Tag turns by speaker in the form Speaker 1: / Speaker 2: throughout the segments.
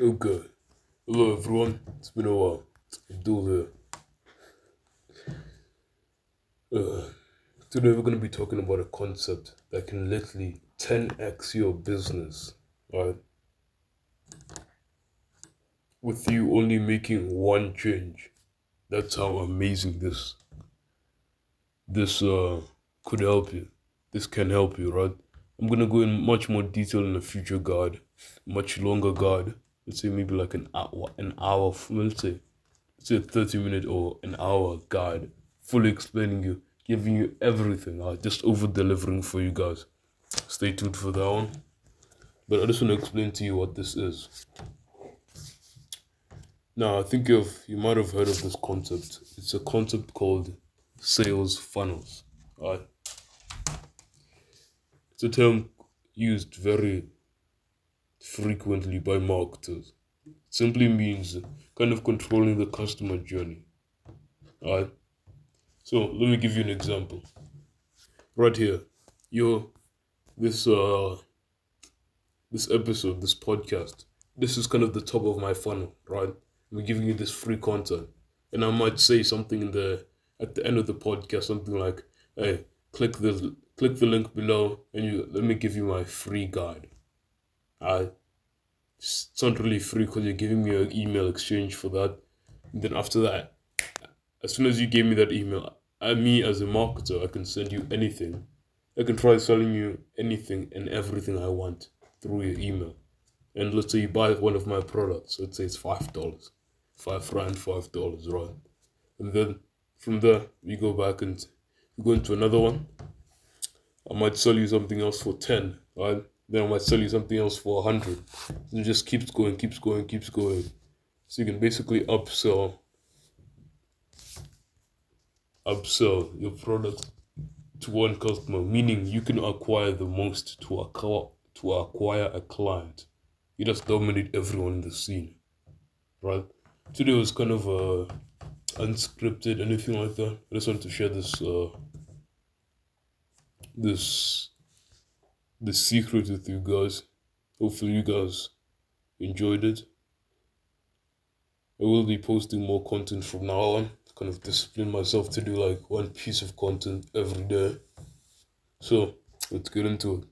Speaker 1: Okay. Hello everyone. It's been a while. Abdul here. Uh, today we're to be talking about a concept that can literally 10x your business, right? With you only making one change. That's how amazing this this uh could help you. This can help you, right? I'm gonna go in much more detail in a future guide, much longer guide. Let's say maybe like an hour, an hour. Let's say, let's say a thirty minute or an hour guide, fully explaining you, giving you everything. Uh, just over delivering for you guys. Stay tuned for that one. But I just want to explain to you what this is. Now, I think you've you might have heard of this concept. It's a concept called sales funnels. Right? It's a term used very frequently by marketers. Simply means kind of controlling the customer journey. Alright? So let me give you an example. Right here, your this uh this episode, this podcast, this is kind of the top of my funnel, right? I'm giving you this free content. And I might say something in the at the end of the podcast, something like, hey, click the click the link below and you let me give you my free guide. I it's not really free because you're giving me an email exchange for that. And then after that, as soon as you gave me that email, I, me as a marketer, I can send you anything. I can try selling you anything and everything I want through your email. And let's say you buy one of my products, let's say it's five dollars, five rand, five dollars, right? And then from there we go back and we go into another one. I might sell you something else for ten, right? Then I might sell you something else for a hundred. It just keeps going, keeps going, keeps going. So you can basically upsell upsell your product to one customer, meaning you can acquire the most to acquire to acquire a client. You just dominate everyone in the scene, right? Today was kind of uh, unscripted, anything like that. I just wanted to share this uh, this the secret with you guys. Hopefully, you guys enjoyed it. I will be posting more content from now on. Kind of discipline myself to do like one piece of content every day. So let's get into it.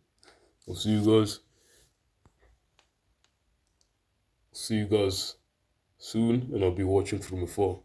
Speaker 1: I'll see you guys. See you guys soon, and I'll be watching from afar.